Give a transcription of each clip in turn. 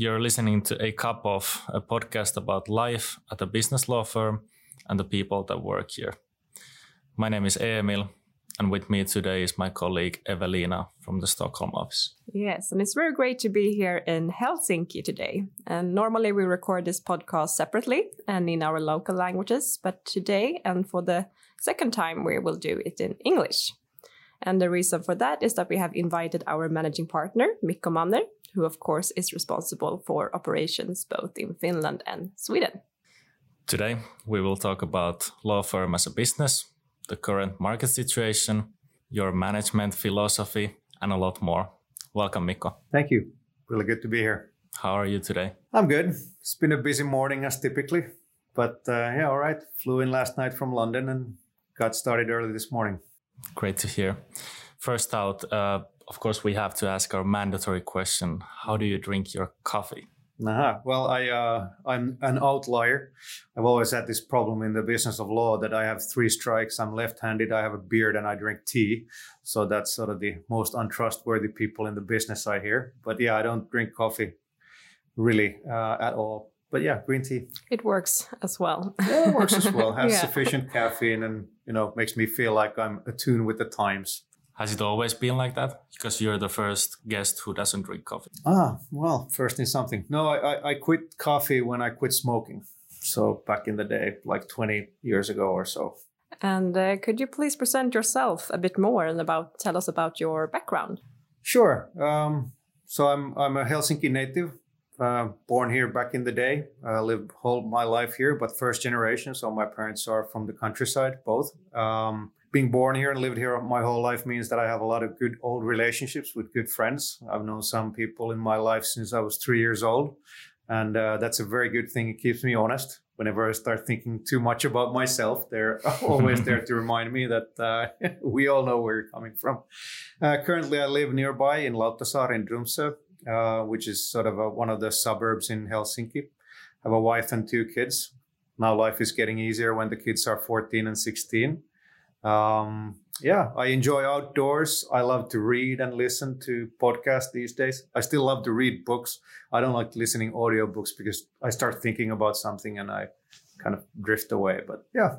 You're listening to A Cup of, a podcast about life at a business law firm and the people that work here. My name is Emil, and with me today is my colleague Evelina from the Stockholm office. Yes, and it's very great to be here in Helsinki today. And normally we record this podcast separately and in our local languages, but today and for the second time we will do it in English. And the reason for that is that we have invited our managing partner, Mikko Manner, who of course is responsible for operations both in Finland and Sweden. Today, we will talk about law firm as a business, the current market situation, your management philosophy, and a lot more. Welcome, Mikko. Thank you. Really good to be here. How are you today? I'm good. It's been a busy morning as typically, but uh, yeah, all right. Flew in last night from London and got started early this morning. Great to hear. First out, uh, of course, we have to ask our mandatory question: How do you drink your coffee? Uh-huh. Well, I uh, I'm an outlier. I've always had this problem in the business of law that I have three strikes. I'm left-handed. I have a beard, and I drink tea. So that's sort of the most untrustworthy people in the business I hear. But yeah, I don't drink coffee really uh, at all. But yeah, green tea. It works as well. Yeah, it works as well. Has yeah. sufficient caffeine, and you know makes me feel like I'm attuned with the times. Has it always been like that? Because you're the first guest who doesn't drink coffee. Ah, well, first in something. No, I, I quit coffee when I quit smoking. So back in the day, like 20 years ago or so. And uh, could you please present yourself a bit more and about tell us about your background? Sure. Um, so I'm I'm a Helsinki native, uh, born here back in the day. I lived whole my life here, but first generation. So my parents are from the countryside, both. Um, being born here and lived here my whole life means that I have a lot of good old relationships with good friends. I've known some people in my life since I was three years old. And uh, that's a very good thing. It keeps me honest. Whenever I start thinking too much about myself, they're always there to remind me that uh, we all know where you're coming from. Uh, currently, I live nearby in Lauttasaari in Drumsö, uh, which is sort of a, one of the suburbs in Helsinki. I have a wife and two kids. Now life is getting easier when the kids are 14 and 16 um, yeah, I enjoy outdoors. I love to read and listen to podcasts these days. I still love to read books. I don't like listening audiobooks because I start thinking about something and I kind of drift away. But yeah,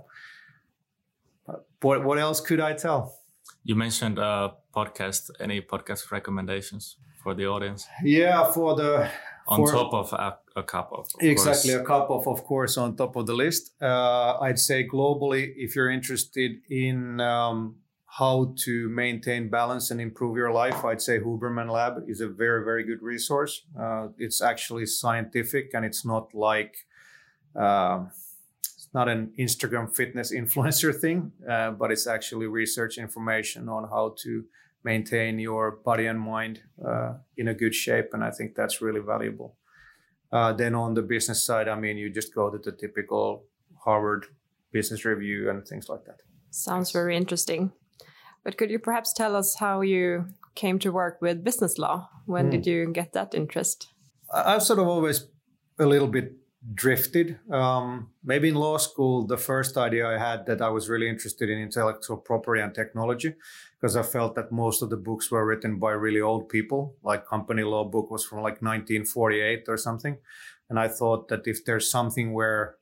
what what else could I tell? You mentioned a uh, podcast. Any podcast recommendations for the audience? Yeah, for the on for, top of a, cup of, of exactly course. a cup of of course on top of the list uh, i'd say globally if you're interested in um, how to maintain balance and improve your life i'd say huberman lab is a very very good resource uh, it's actually scientific and it's not like uh, it's not an instagram fitness influencer thing uh, but it's actually research information on how to maintain your body and mind uh, in a good shape. And I think that's really valuable. Uh, then on the business side, I mean, you just go to the typical Harvard Business Review and things like that. Sounds very interesting. But could you perhaps tell us how you came to work with business law? When mm. did you get that interest? I've sort of always a little bit drifted. Um, maybe in law school, the first idea I had that I was really interested in intellectual property and technology because I felt that most of the books were written by really old people. Like company law book was from like 1948 or something, and I thought that if there's something where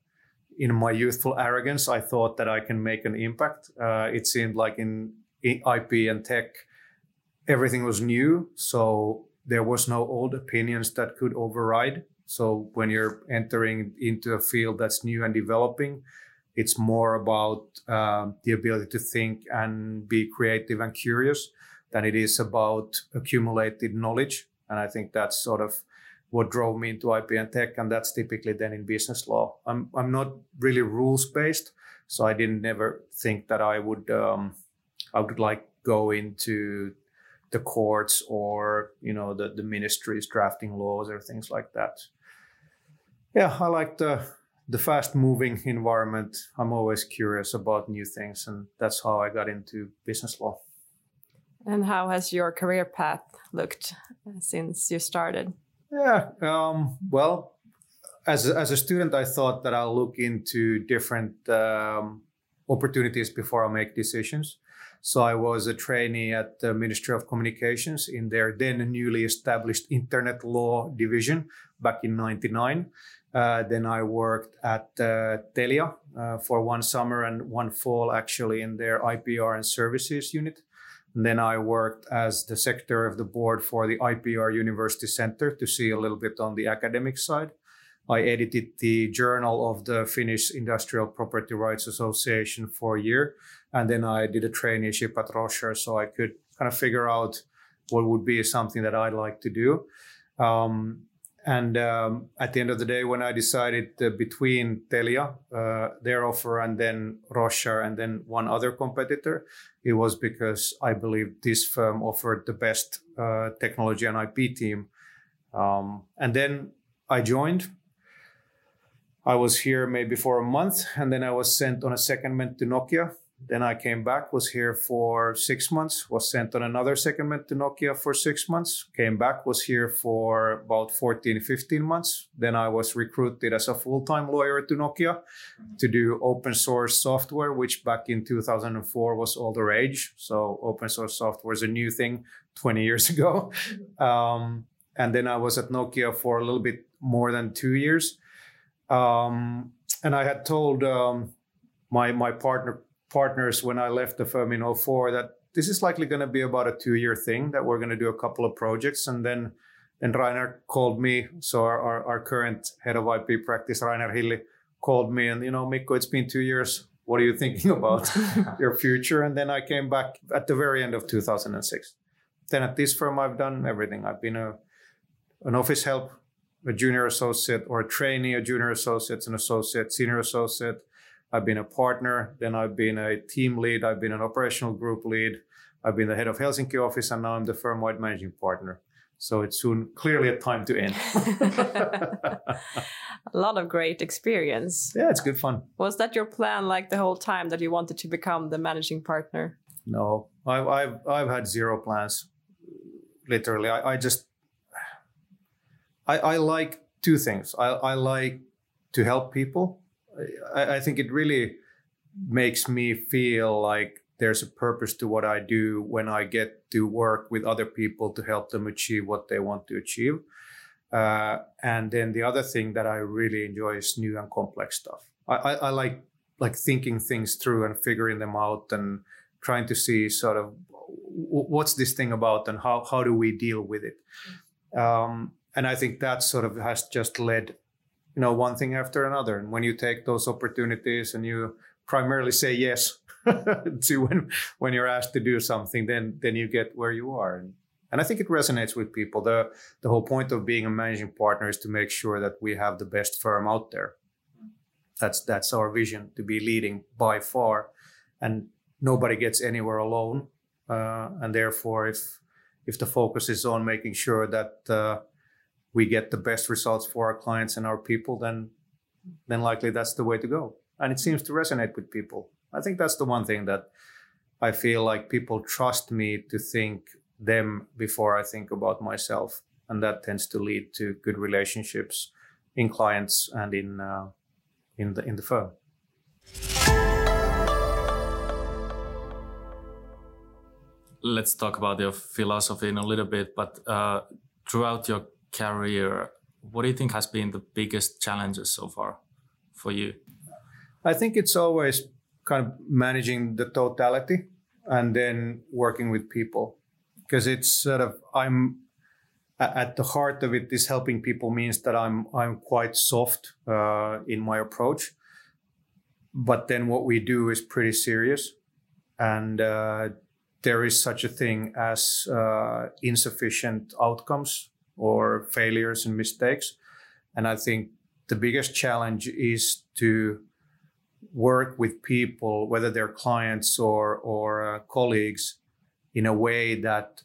in my youthful arrogance, I thought that I can make an impact. Uh, it seemed like in, in IP and tech, everything was new, so there was no old opinions that could override so when you're entering into a field that's new and developing, it's more about uh, the ability to think and be creative and curious than it is about accumulated knowledge. And I think that's sort of what drove me into IP and tech, and that's typically then in business law. I'm I'm not really rules based, so I didn't never think that I would um, I would like go into the courts or you know the the ministries drafting laws or things like that yeah, I like the the fast moving environment. I'm always curious about new things, and that's how I got into business law. And how has your career path looked since you started? Yeah, um, well, as a, as a student, I thought that I'll look into different um, opportunities before I make decisions. So I was a trainee at the Ministry of Communications in their then newly established Internet Law Division back in 99. Uh, then I worked at uh, Telia uh, for one summer and one fall, actually, in their IPR and services unit. And then I worked as the secretary of the board for the IPR University Center to see a little bit on the academic side. I edited the journal of the Finnish Industrial Property Rights Association for a year. And then I did a traineeship at Roschier so I could kind of figure out what would be something that I'd like to do. Um, and um, at the end of the day, when I decided uh, between Telia, uh, their offer, and then Roschier, and then one other competitor, it was because I believed this firm offered the best uh, technology and IP team. Um, and then I joined. I was here maybe for a month, and then I was sent on a secondment to Nokia then I came back, was here for six months, was sent on another secondment to Nokia for six months, came back, was here for about 14, 15 months. Then I was recruited as a full time lawyer to Nokia to do open source software, which back in 2004 was all the rage. So open source software is a new thing 20 years ago. Um, and then I was at Nokia for a little bit more than two years. Um, and I had told um, my, my partner, partners when I left the firm in 04 that this is likely going to be about a two year thing that we're going to do a couple of projects. And then and Rainer called me. So our, our, our current head of IP practice Rainer Hilli called me and you know Mikko it's been two years. What are you thinking about your future? And then I came back at the very end of 2006 then at this firm I've done everything. I've been a an office help a junior associate or a trainee a junior associate an associate senior associate I've been a partner, then I've been a team lead, I've been an operational group lead, I've been the head of Helsinki office, and now I'm the firm wide managing partner. So it's soon clearly a time to end. a lot of great experience. Yeah, it's good fun. Was that your plan like the whole time that you wanted to become the managing partner? No, I've I've, I've had zero plans. Literally, I, I just I, I like two things. I, I like to help people I, I think it really makes me feel like there's a purpose to what I do when I get to work with other people to help them achieve what they want to achieve. Uh, and then the other thing that I really enjoy is new and complex stuff. I, I, I, like like thinking things through and figuring them out and trying to see sort of what's this thing about and how how do we deal with it. Um, and I think that sort of has just led you know one thing after another. And when you take those opportunities and you primarily say yes to when when you're asked to do something then then you get where you are. And, and i think it resonates with people. The the whole point of being a managing partner is to make sure that we have the best firm out there. That's that's our vision to be leading by far. And nobody gets anywhere alone. Uh, and therefore if if the focus is on making sure that uh, we get the best results for our clients and our people, then then likely that's the way to go. And it seems to resonate with people. I think that's the one thing that I feel like people trust me to think them before I think about myself, and that tends to lead to good relationships in clients and in uh, in the in the firm. Let's talk about your philosophy in a little bit, but uh, throughout your career, what do you think has been the biggest challenges so far for you? I think it's always kind of managing the totality and then working with people because it's sort of I'm at the heart of it is helping people means that I'm I'm quite soft uh, in my approach, but then what we do is pretty serious, and uh, there is such a thing as uh, insufficient outcomes or failures and mistakes. And I think the biggest challenge is to work with people, whether they're clients or, or uh, colleagues, in a way that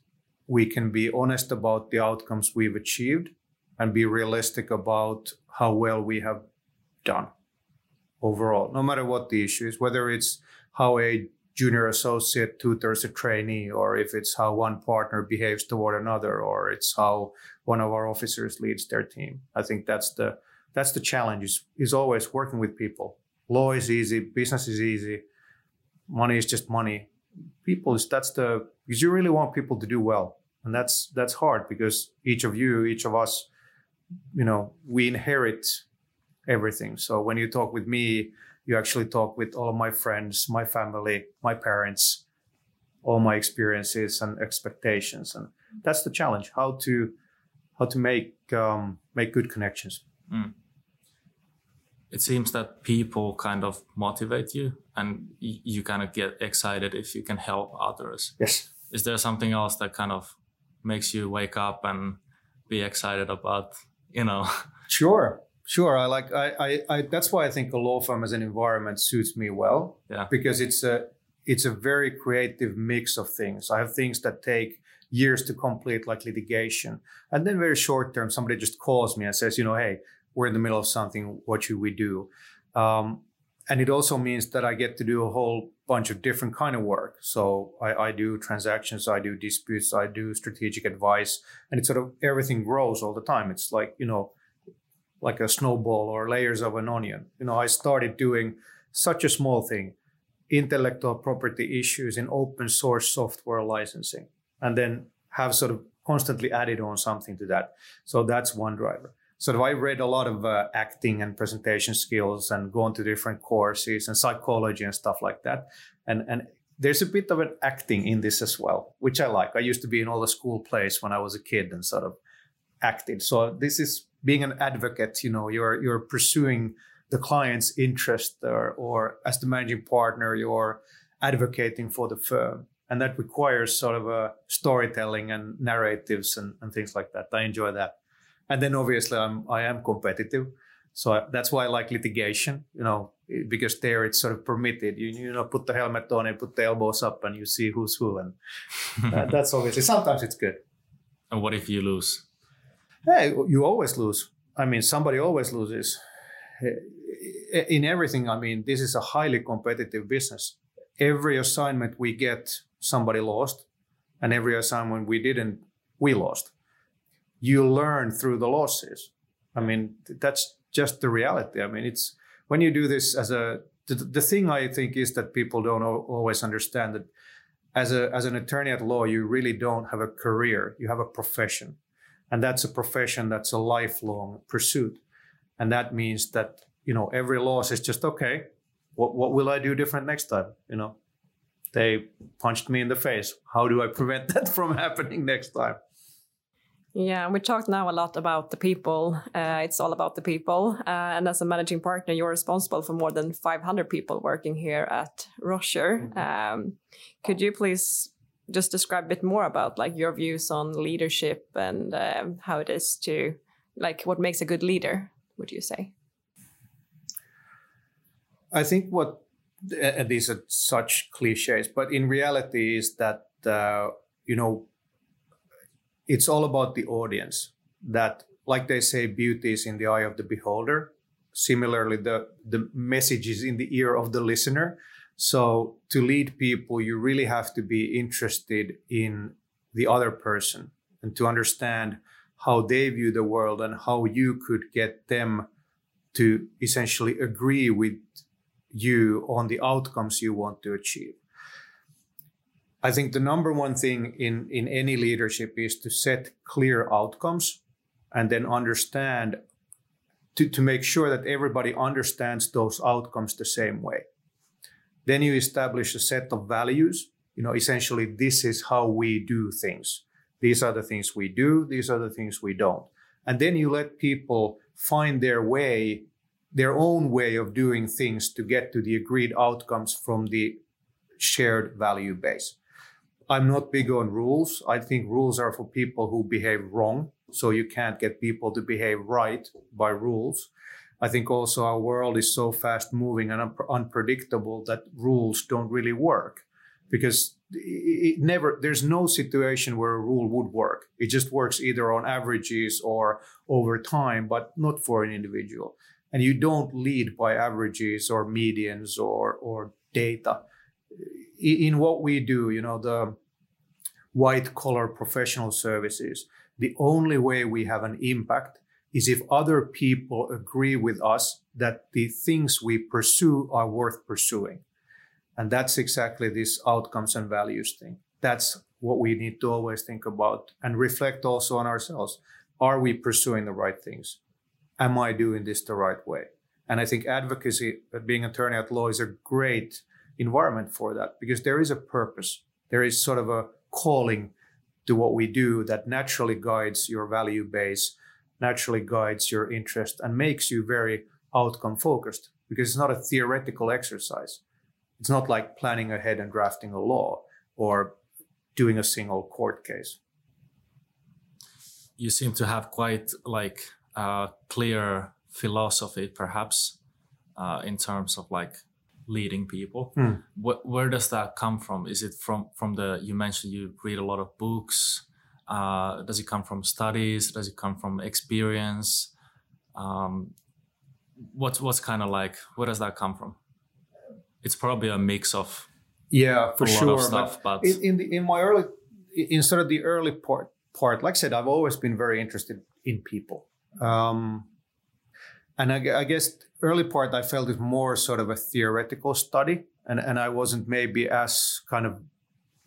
we can be honest about the outcomes we've achieved and be realistic about how well we have done overall, no matter what the issue is, whether it's how a junior associate tutors a trainee, or if it's how one partner behaves toward another, or it's how one of our officers leads their team. I think that's the that's the challenge is, is always working with people. Law is easy, business is easy, money is just money. people is that's the because you really want people to do well and that's that's hard because each of you each of us you know we inherit everything so when you talk with me you actually talk with all of my friends my family my parents all my experiences and expectations. And that's the challenge how to how to make um, make good connections. Mm. it seems that people kind of motivate you and you kind of get excited if you can help others. Yes. Is there something else that kind of makes you wake up and be excited about you know? Sure sure i like I, I i that's why i think a law firm as an environment suits me well. Yeah. Because it's a it's a very creative mix of things. I have things that take years to complete like litigation. And then very short term somebody just calls me and says you know hey we're in the middle of something. What should we do? Um, and it also means that i get to do a whole bunch of different kind of work. So I, I, do transactions, I do disputes, I do strategic advice, and it's sort of everything grows all the time. It's like you know, like a snowball or layers of an onion. You know, I started doing such a small thing, intellectual property issues in open source software licensing, and then have sort of constantly added on something to that. So that's one driver of I read a lot of uh, acting and presentation skills and gone to different courses and psychology and stuff like that. And and there's a bit of an acting in this as well, which I like. I used to be in all the school plays when I was a kid and sort of acted. So this is being an advocate. You know, you're you're pursuing the client's interest, or, or as the managing partner, you're advocating for the firm and that requires sort of a storytelling and narratives and, and things like that. I enjoy that and then obviously I'm I am competitive, so I, that's why I like litigation. You know, because there it's sort of permitted. You you know put the helmet on and put the elbows up, and you see who's who, and that, uh, that's obviously sometimes it's good. And what if you lose? Hey, you always lose. I mean, somebody always loses. Eh, in everything, I mean, this is a highly competitive business. Every assignment we get, somebody lost, and every assignment we didn't, we lost you learn through the losses. I mean, that's just the reality. I mean, it's when you do this as a the, the thing I think is that people don't always understand that as a as an attorney at law, you really don't have a career. You have a profession, and that's a profession that's a lifelong pursuit, and that means that you know every loss is just okay. What what will I do different next time? You know, they punched me in the face. How do I prevent that from happening next time? Yeah, we talked now a lot about the people. Uh, it's all about the people. Uh, and as a managing partner, you're responsible for more than 500 people working here at Roschier. Mm -hmm. um, could you please just describe a bit more about like your views on leadership and uh, how it is to like what makes a good leader? Would you say? I think what and these are such cliches, but in reality is that uh, you know it's all about the audience that like they say beauty is in the eye of the beholder similarly the the message is in the ear of the listener so to lead people you really have to be interested in the other person and to understand how they view the world and how you could get them to essentially agree with you on the outcomes you want to achieve I think the number one thing in, in any leadership is to set clear outcomes and then understand to, to make sure that everybody understands those outcomes the same way. Then you establish a set of values. You know, essentially, this is how we do things. These are the things we do, these are the things we don't. And then you let people find their way, their own way of doing things to get to the agreed outcomes from the shared value base. I'm not big on rules. I think rules are for people who behave wrong. So you can't get people to behave right by rules. I think also our world is so fast moving and un- unpredictable that rules don't really work. Because it never there's no situation where a rule would work. It just works either on averages or over time but not for an individual. And you don't lead by averages or medians or or data. In what we do, you know, the white collar professional services, the only way we have an impact is if other people agree with us that the things we pursue are worth pursuing. And that's exactly this outcomes and values thing. That's what we need to always think about and reflect also on ourselves. Are we pursuing the right things? Am I doing this the right way? And I think advocacy, uh, being attorney at law, is a great environment for that because there is a purpose. There is sort of a calling to what we do that naturally guides your value base, naturally guides your interest, and makes you very outcome focused because it's not a theoretical exercise. It's not like planning ahead and drafting a law or doing a single court case. You seem to have quite like a clear philosophy, perhaps, uh, in terms of like leading people. Hmm. Wh- where does that come from? Is it from from the you mentioned you read a lot of books? Uh, does it come from studies? Does it come from experience? Um, what's what's kind of like where does that come from? It's probably a mix of yeah, for sure. stuff, but, in, in, the, in my early, in sort of the early part, part, like I said, I've always been very interested in people. Um, and I, I, guess early part, I felt it more sort of a theoretical study, and and I wasn't maybe as kind of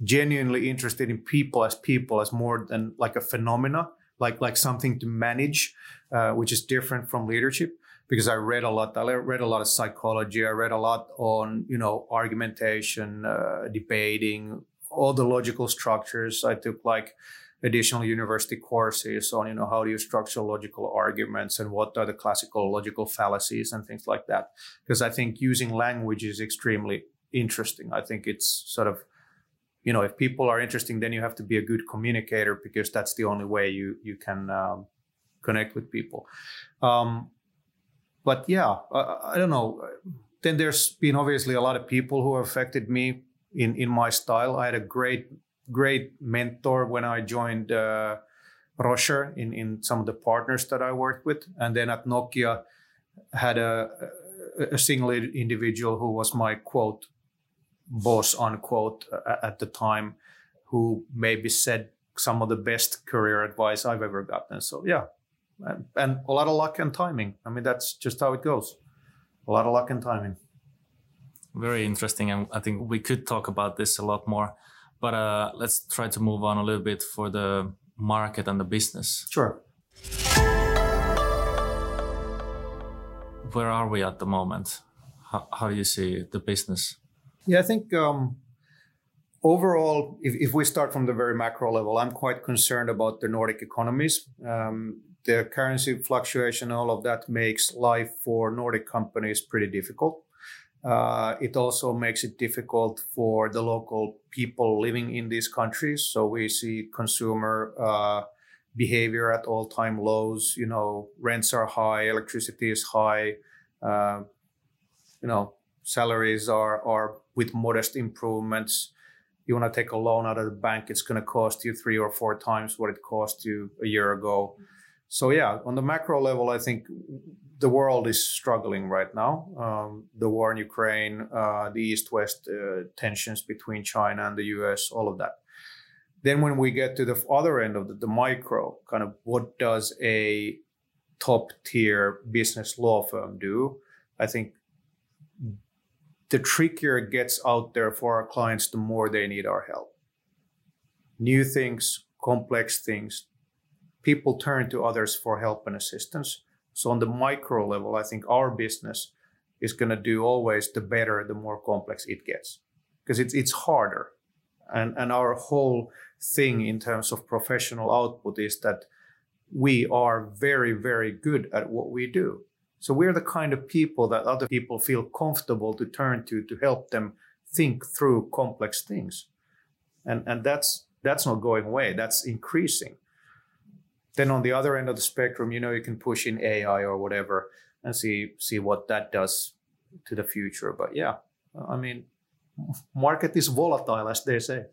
genuinely interested in people as people as more than like a phenomena, like like something to manage, uh, which is different from leadership because I read a lot. I read a lot of psychology. I read a lot on you know argumentation, uh, debating, all the logical structures. I took like additional university courses on you know how do you structure logical arguments and what are the classical logical fallacies and things like that. Because I think using language is extremely interesting. I think it's sort of you know if people are interesting, then you have to be a good communicator because that's the only way you you can um, connect with people. Um, but yeah, I, I, don't know. Then there's been obviously a lot of people who affected me in in my style. I had a great great mentor when I joined uh, Roschier in in some of the partners that I worked with, and then at Nokia had a a single individual who was my quote boss unquote at the time, who maybe said some of the best career advice I've ever gotten. So yeah, and, and a lot of luck and timing. I mean, that's just how it goes. A lot of luck and timing. Very interesting, and I think we could talk about this a lot more. But uh, let's try to move on a little bit for the market and the business. Sure. Where are we at the moment? How, how do you see the business? Yeah, I think um, overall, if, if, we start from the very macro level, I'm quite concerned about the Nordic economies. Um, the currency fluctuation, all of that makes life for Nordic companies pretty difficult. Uh, it also makes it difficult for the local people living in these countries. So we see consumer uh, behavior at all-time lows. You know, rents are high, electricity is high. Uh, you know, salaries are are with modest improvements. You want to take a loan out of the bank, it's going to cost you three or four times what it cost you a year ago. So yeah, on the macro level, I think the world is struggling right now. Um, the war in Ukraine, uh, the East-West uh, tensions between China and the U.S., all of that. Then when we get to the other end of the, the micro, kind of what does a top-tier business law firm do? I think the trickier it gets out there for our clients, the more they need our help. New things, complex things, people turn to others for help and assistance. So on the micro level, I think our business is going to do always the better, the more complex it gets, because it's it's harder, and and our whole thing in terms of professional output is that we are very very good at what we do. So we're the kind of people that other people feel comfortable to turn to to help them think through complex things, and and that's that's not going away. That's increasing. Then on the other end of the spectrum, you know, you can push in AI or whatever and see see what that does to the future. But yeah, I mean, market is volatile, as they say.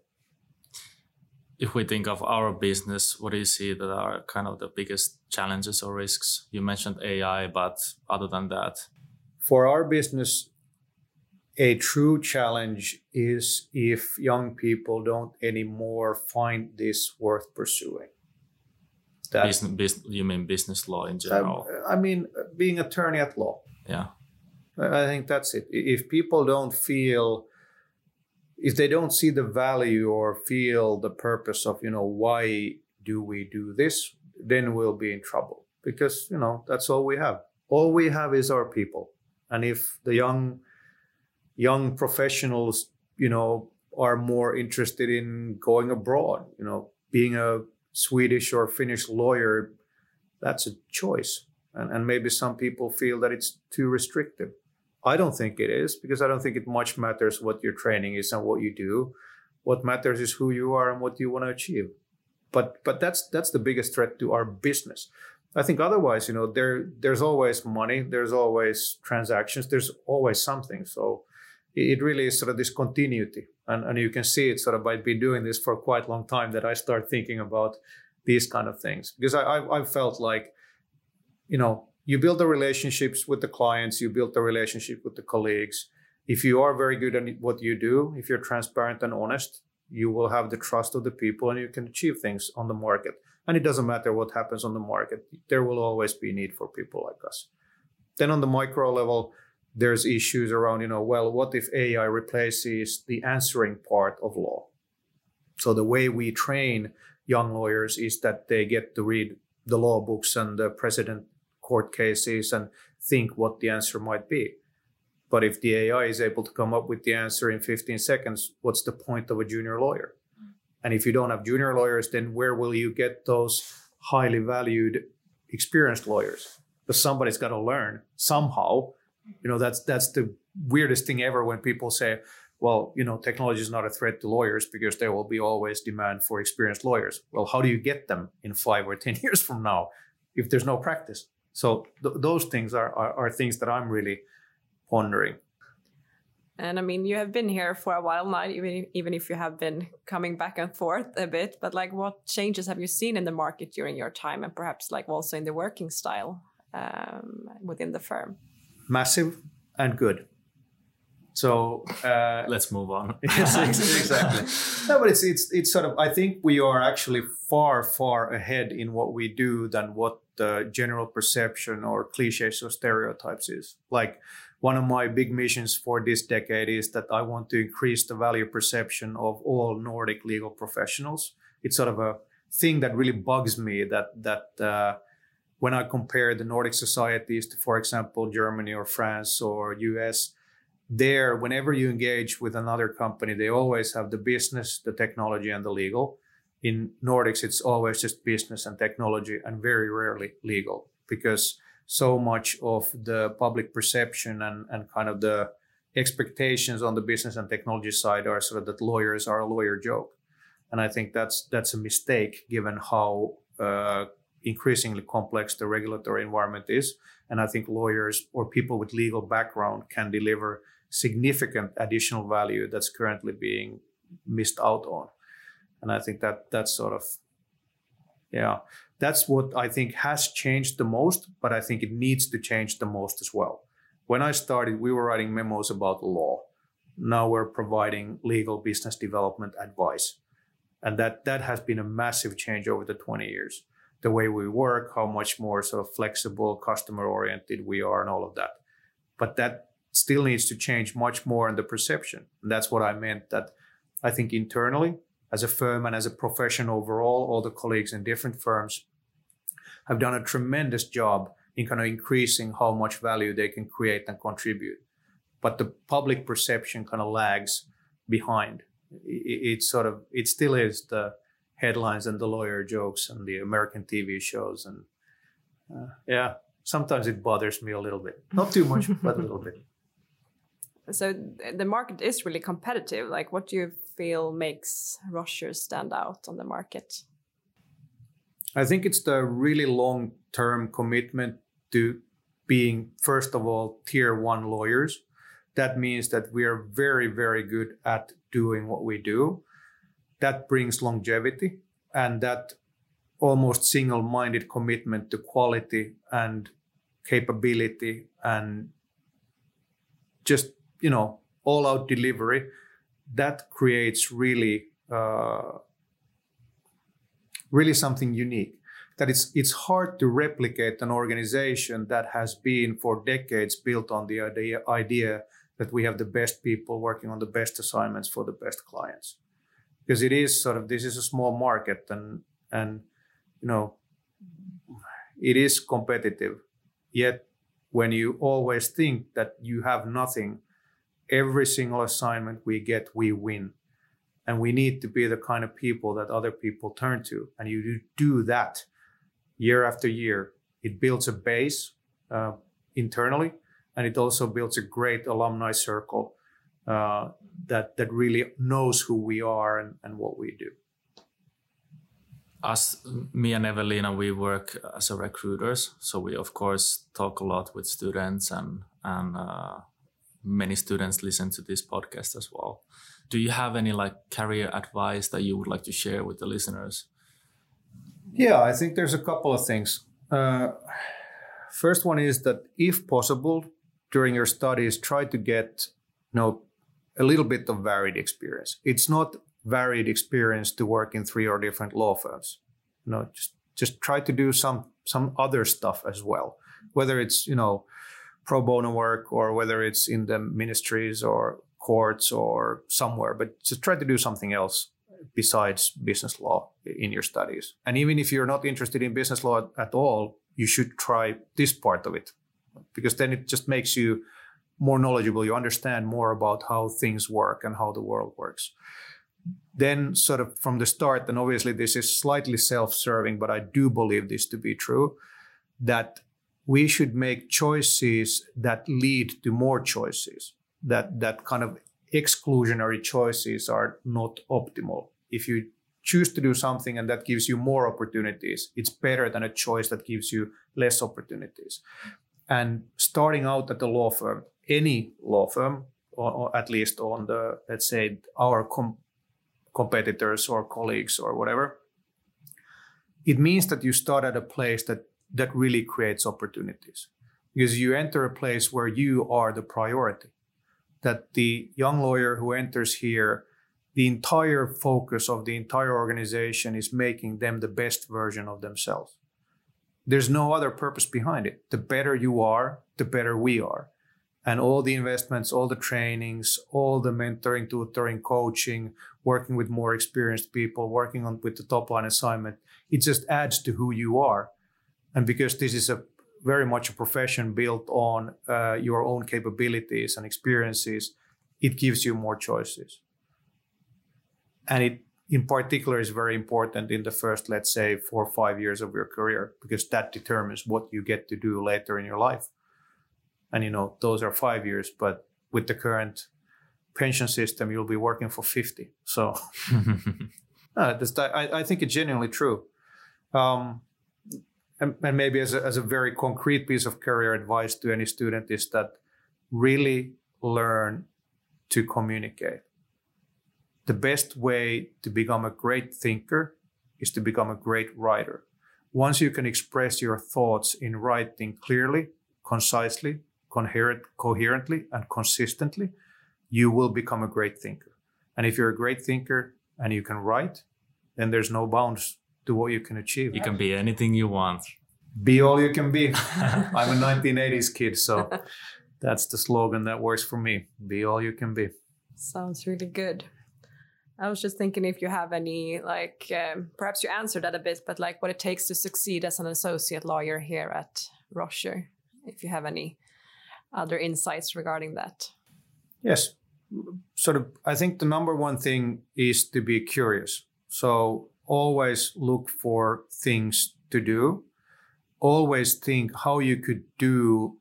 If we think of our business, what do you see that are kind of the biggest challenges or risks? You mentioned AI, but other than that, for our business, a true challenge is if young people don't anymore find this worth pursuing. That business, business, you mean business law in um, general? I mean being attorney at law. Yeah. I think that's it. If people don't feel if they don't see the value or feel the purpose of you know why do we do this then we'll be in trouble. Because you know that's all we have. All we have is our people. And if the young young professionals you know are more interested in going abroad you know being a swedish or finnish lawyer that's a choice. And, and maybe some people feel that it's too restrictive i don't think it is because i don't think it much matters what your training is and what you do. What matters is who you are and what you want to achieve. But but that's that's the biggest threat to our business. I think otherwise you know there there's always money there's always transactions there's always something. So it really is sort of this continuity. And, and you can see it sort of by been doing this for quite a long time that i start thinking about these kind of things. Because i i, I felt like you know you build the relationships with the clients you build the relationship with the colleagues if you are very good at what you do if you're transparent and honest you will have the trust of the people and you can achieve things on the market. And it doesn't matter what happens on the market, there will always be need for people like us. Then on the micro level, there's issues around, you know, well, what if AI replaces the answering part of law? So the way we train young lawyers is that they get to read the law books and the precedent court cases and think what the answer might be. But if the AI is able to come up with the answer in 15 seconds, what's the point of a junior lawyer? Mm. And if you don't have junior lawyers, then where will you get those highly valued, experienced lawyers? Because somebody's got to learn somehow. You know, that's that's the weirdest thing ever when people say, well, you know, technology is not a threat to lawyers because there will be always demand for experienced lawyers. Well, how do you get them in five or 10 years from now if there's no practice? So th- those things are, are, are things that I'm really pondering. And I mean, you have been here for a while now, even even if you have been coming back and forth a bit. But like, what changes have you seen in the market during your time, and perhaps like also in the working style um, within the firm? Massive and good. So uh, let's move on. yes, exactly. no, but it's it's it's sort of. I think we are actually far far ahead in what we do than what the general perception or cliches or stereotypes is. Like one of my big missions for this decade is that I want to increase the value perception of all Nordic legal professionals. It's sort of a thing that really bugs me that that uh, when I compare the Nordic societies to, for example, Germany or France or US, there, whenever you engage with another company, they always have the business, the technology, and the legal. In Nordics, it's always just business and technology, and very rarely legal because so much of the public perception and, and kind of the expectations on the business and technology side are sort of that lawyers are a lawyer joke. And I think that's that's a mistake given how uh, increasingly complex the regulatory environment is. And I think lawyers or people with legal background can deliver significant additional value that's currently being missed out on. And I think that that's sort of yeah that's what I think has changed the most, but I think it needs to change the most as well. When I started, we were writing memos about law. Now we're providing legal business development advice. And that, that has been a massive change over the 20 years. The way we work, how much more sort of flexible, customer oriented we are, and all of that. But that still needs to change much more in the perception. And that's what I meant that I think internally, as a firm and as a profession overall, all the colleagues in different firms have done a tremendous job in kind of increasing how much value they can create and contribute. But the public perception kind of lags behind. It, it sort of it still is the headlines and the lawyer jokes and the American TV shows and uh, yeah, sometimes it bothers me a little bit. Not too much, but a little bit. So the market is really competitive. Like, what do you feel makes Roschier stand out on the market? I think it's the really long term commitment to being, first of all, tier one lawyers. That means that we are very, very good at doing what we do. That brings longevity and that almost single minded commitment to quality and capability and just, you know, all out delivery. That creates really uh, really something unique. That it's it's hard to replicate an organization that has been for decades built on the idea, idea that we have the best people working on the best assignments for the best clients because it is sort of this is a small market and and you know it is competitive yet when you always think that you have nothing every single assignment we get we win. And we need to be the kind of people that other people turn to. And you do that year after year. It builds a base uh, internally and it also builds a great alumni circle uh, that that really knows who we are and, and what we do. Us, me and Evelina, we work as a recruiters, so we of course talk a lot with students, and and uh, many students listen to this podcast as well. Do you have any like career advice that you would like to share with the listeners? Yeah, I think there's a couple of things. Uh, first one is that if possible, during your studies, try to get you know a little bit of varied experience. It's not varied experience to work in three or different law firms. You know, just just try to do some some other stuff as well, whether it's you know pro bono work or whether it's in the ministries or courts or somewhere. But just try to do something else besides business law in your studies. And even if you're not interested in business law at all, you should try this part of it because then it just makes you more knowledgeable, you understand more about how things work and how the world works. Then, sort of from the start, and obviously this is slightly self serving, but I do believe this to be true, that we should make choices that lead to more choices, that, that kind of exclusionary choices are not optimal. If you choose to do something and that gives you more opportunities, it's better than a choice that gives you less opportunities. And starting out at a law firm, any law firm, or, or at least on the, let's say, our com- competitors or colleagues or whatever, it means that you start at a place that, that really creates opportunities because you enter a place where you are the priority. That the young lawyer who enters here, the entire focus of the entire organization is making them the best version of themselves. There's no other purpose behind it. The better you are, the better we are and all the investments, all the trainings, all the mentoring, tutoring, coaching, working with more experienced people, working on with the top line assignment, it just adds to who you are. And because this is a very much a profession built on uh, your own capabilities and experiences, it gives you more choices. And it, in particular, is very important in the first, let's say, four or five years of your career, because that determines what you get to do later in your life. And you know those are five years but with the current pension system you'll be working for 50 so. Uh, this, I, I, think it's genuinely true. Um, and, and, maybe as a, as a very concrete piece of career advice to any student is that really learn to communicate the best way to become a great thinker is to become a great writer once you can express your thoughts in writing clearly concisely coherent, coherently and consistently, you will become a great thinker. And if you're a great thinker and you can write, then there's no bounds to what you can achieve. You can be anything you want. Be all you can be. I'm a 1980s kid, so that's the slogan that works for me. Be all you can be. Sounds really good. I was just thinking if you have any, like, um, perhaps you answered that a bit, but like what it takes to succeed as an associate lawyer here at Roschier. If you have any other insights regarding that? Yes. Sort of, I think the number one thing is to be curious. So always look for things to do. Always think how you could do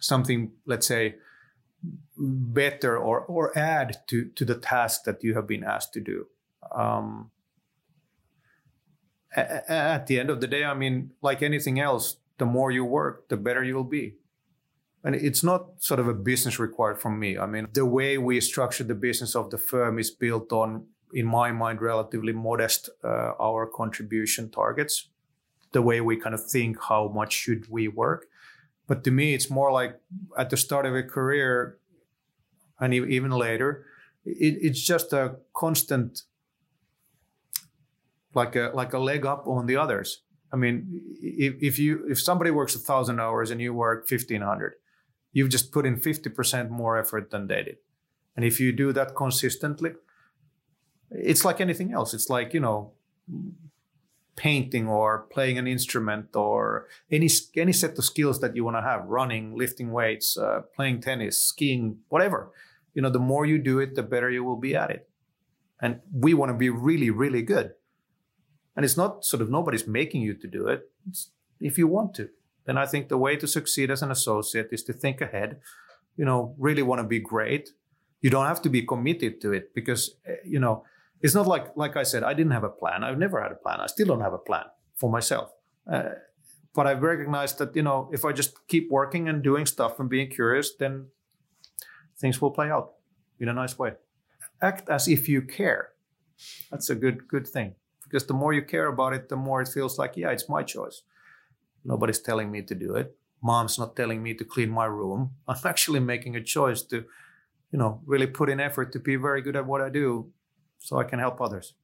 something, let's say, better or, or add to, to the task that you have been asked to do. Um, at the end of the day, I mean, like anything else, the more you work, the better you'll be. And it's not sort of a business required from me. I mean, the way we structure the business of the firm is built on, in my mind, relatively modest uh, our contribution targets. The way we kind of think how much should we work. But to me, it's more like at the start of a career and even later, it, it's just a constant, like a like a leg up on the others. I mean, if, if you if somebody works a thousand hours and you work fifteen hundred, you've just put in 50% more effort than they did. And if you do that consistently, it's like anything else. It's like, you know, painting or playing an instrument or any any set of skills that you want to have running lifting weights uh, playing tennis skiing whatever. You know the more you do it the better you will be at it. And we want to be really really good. And it's not sort of nobody's making you to do it. It's if you want to. Then i think the way to succeed as an associate is to think ahead. You know really want to be great. You don't have to be committed to it because eh, you know it's not like like I said, I didn't have a plan. I've never had a plan. I still don't have a plan for myself. Uh, but I've recognized that you know if I just keep working and doing stuff and being curious, then things will play out in a nice way. Act as if you care. That's a good good thing because the more you care about it, the more it feels like yeah, it's my choice. Nobody's telling me to do it. Mom's not telling me to clean my room. I'm actually making a choice to, you know, really put in effort to be very good at what I do so I can help others.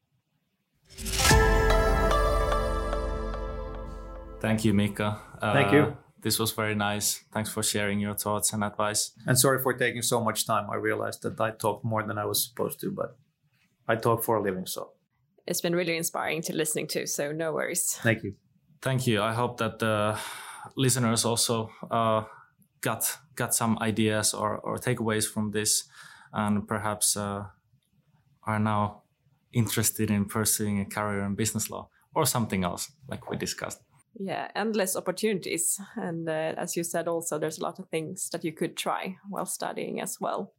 Thank you, Mikko. Uh, Thank you. This was very nice. Thanks for sharing your thoughts and advice. And sorry for taking so much time. I realized that I talked more than I was supposed to, but I talk for a living, so. It's been really inspiring to listening to, so no worries. Thank you. Thank you. I hope that the listeners also uh, got got some ideas or, or takeaways from this, and perhaps uh, are now interested in pursuing a career in business law or something else, like we discussed. Yeah, endless opportunities. And uh, as you said, also, there's a lot of things that you could try while studying as well.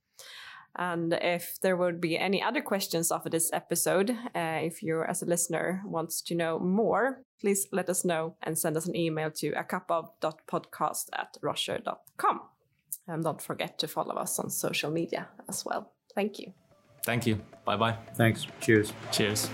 And if there would be any other questions after this episode, uh, if you as a listener wants to know more, please let us know and send us an email to a cup of podcast at roschier.com. And don't forget to follow us on social media as well. Thank you. Thank you. Bye bye. Thanks. Cheers. Cheers.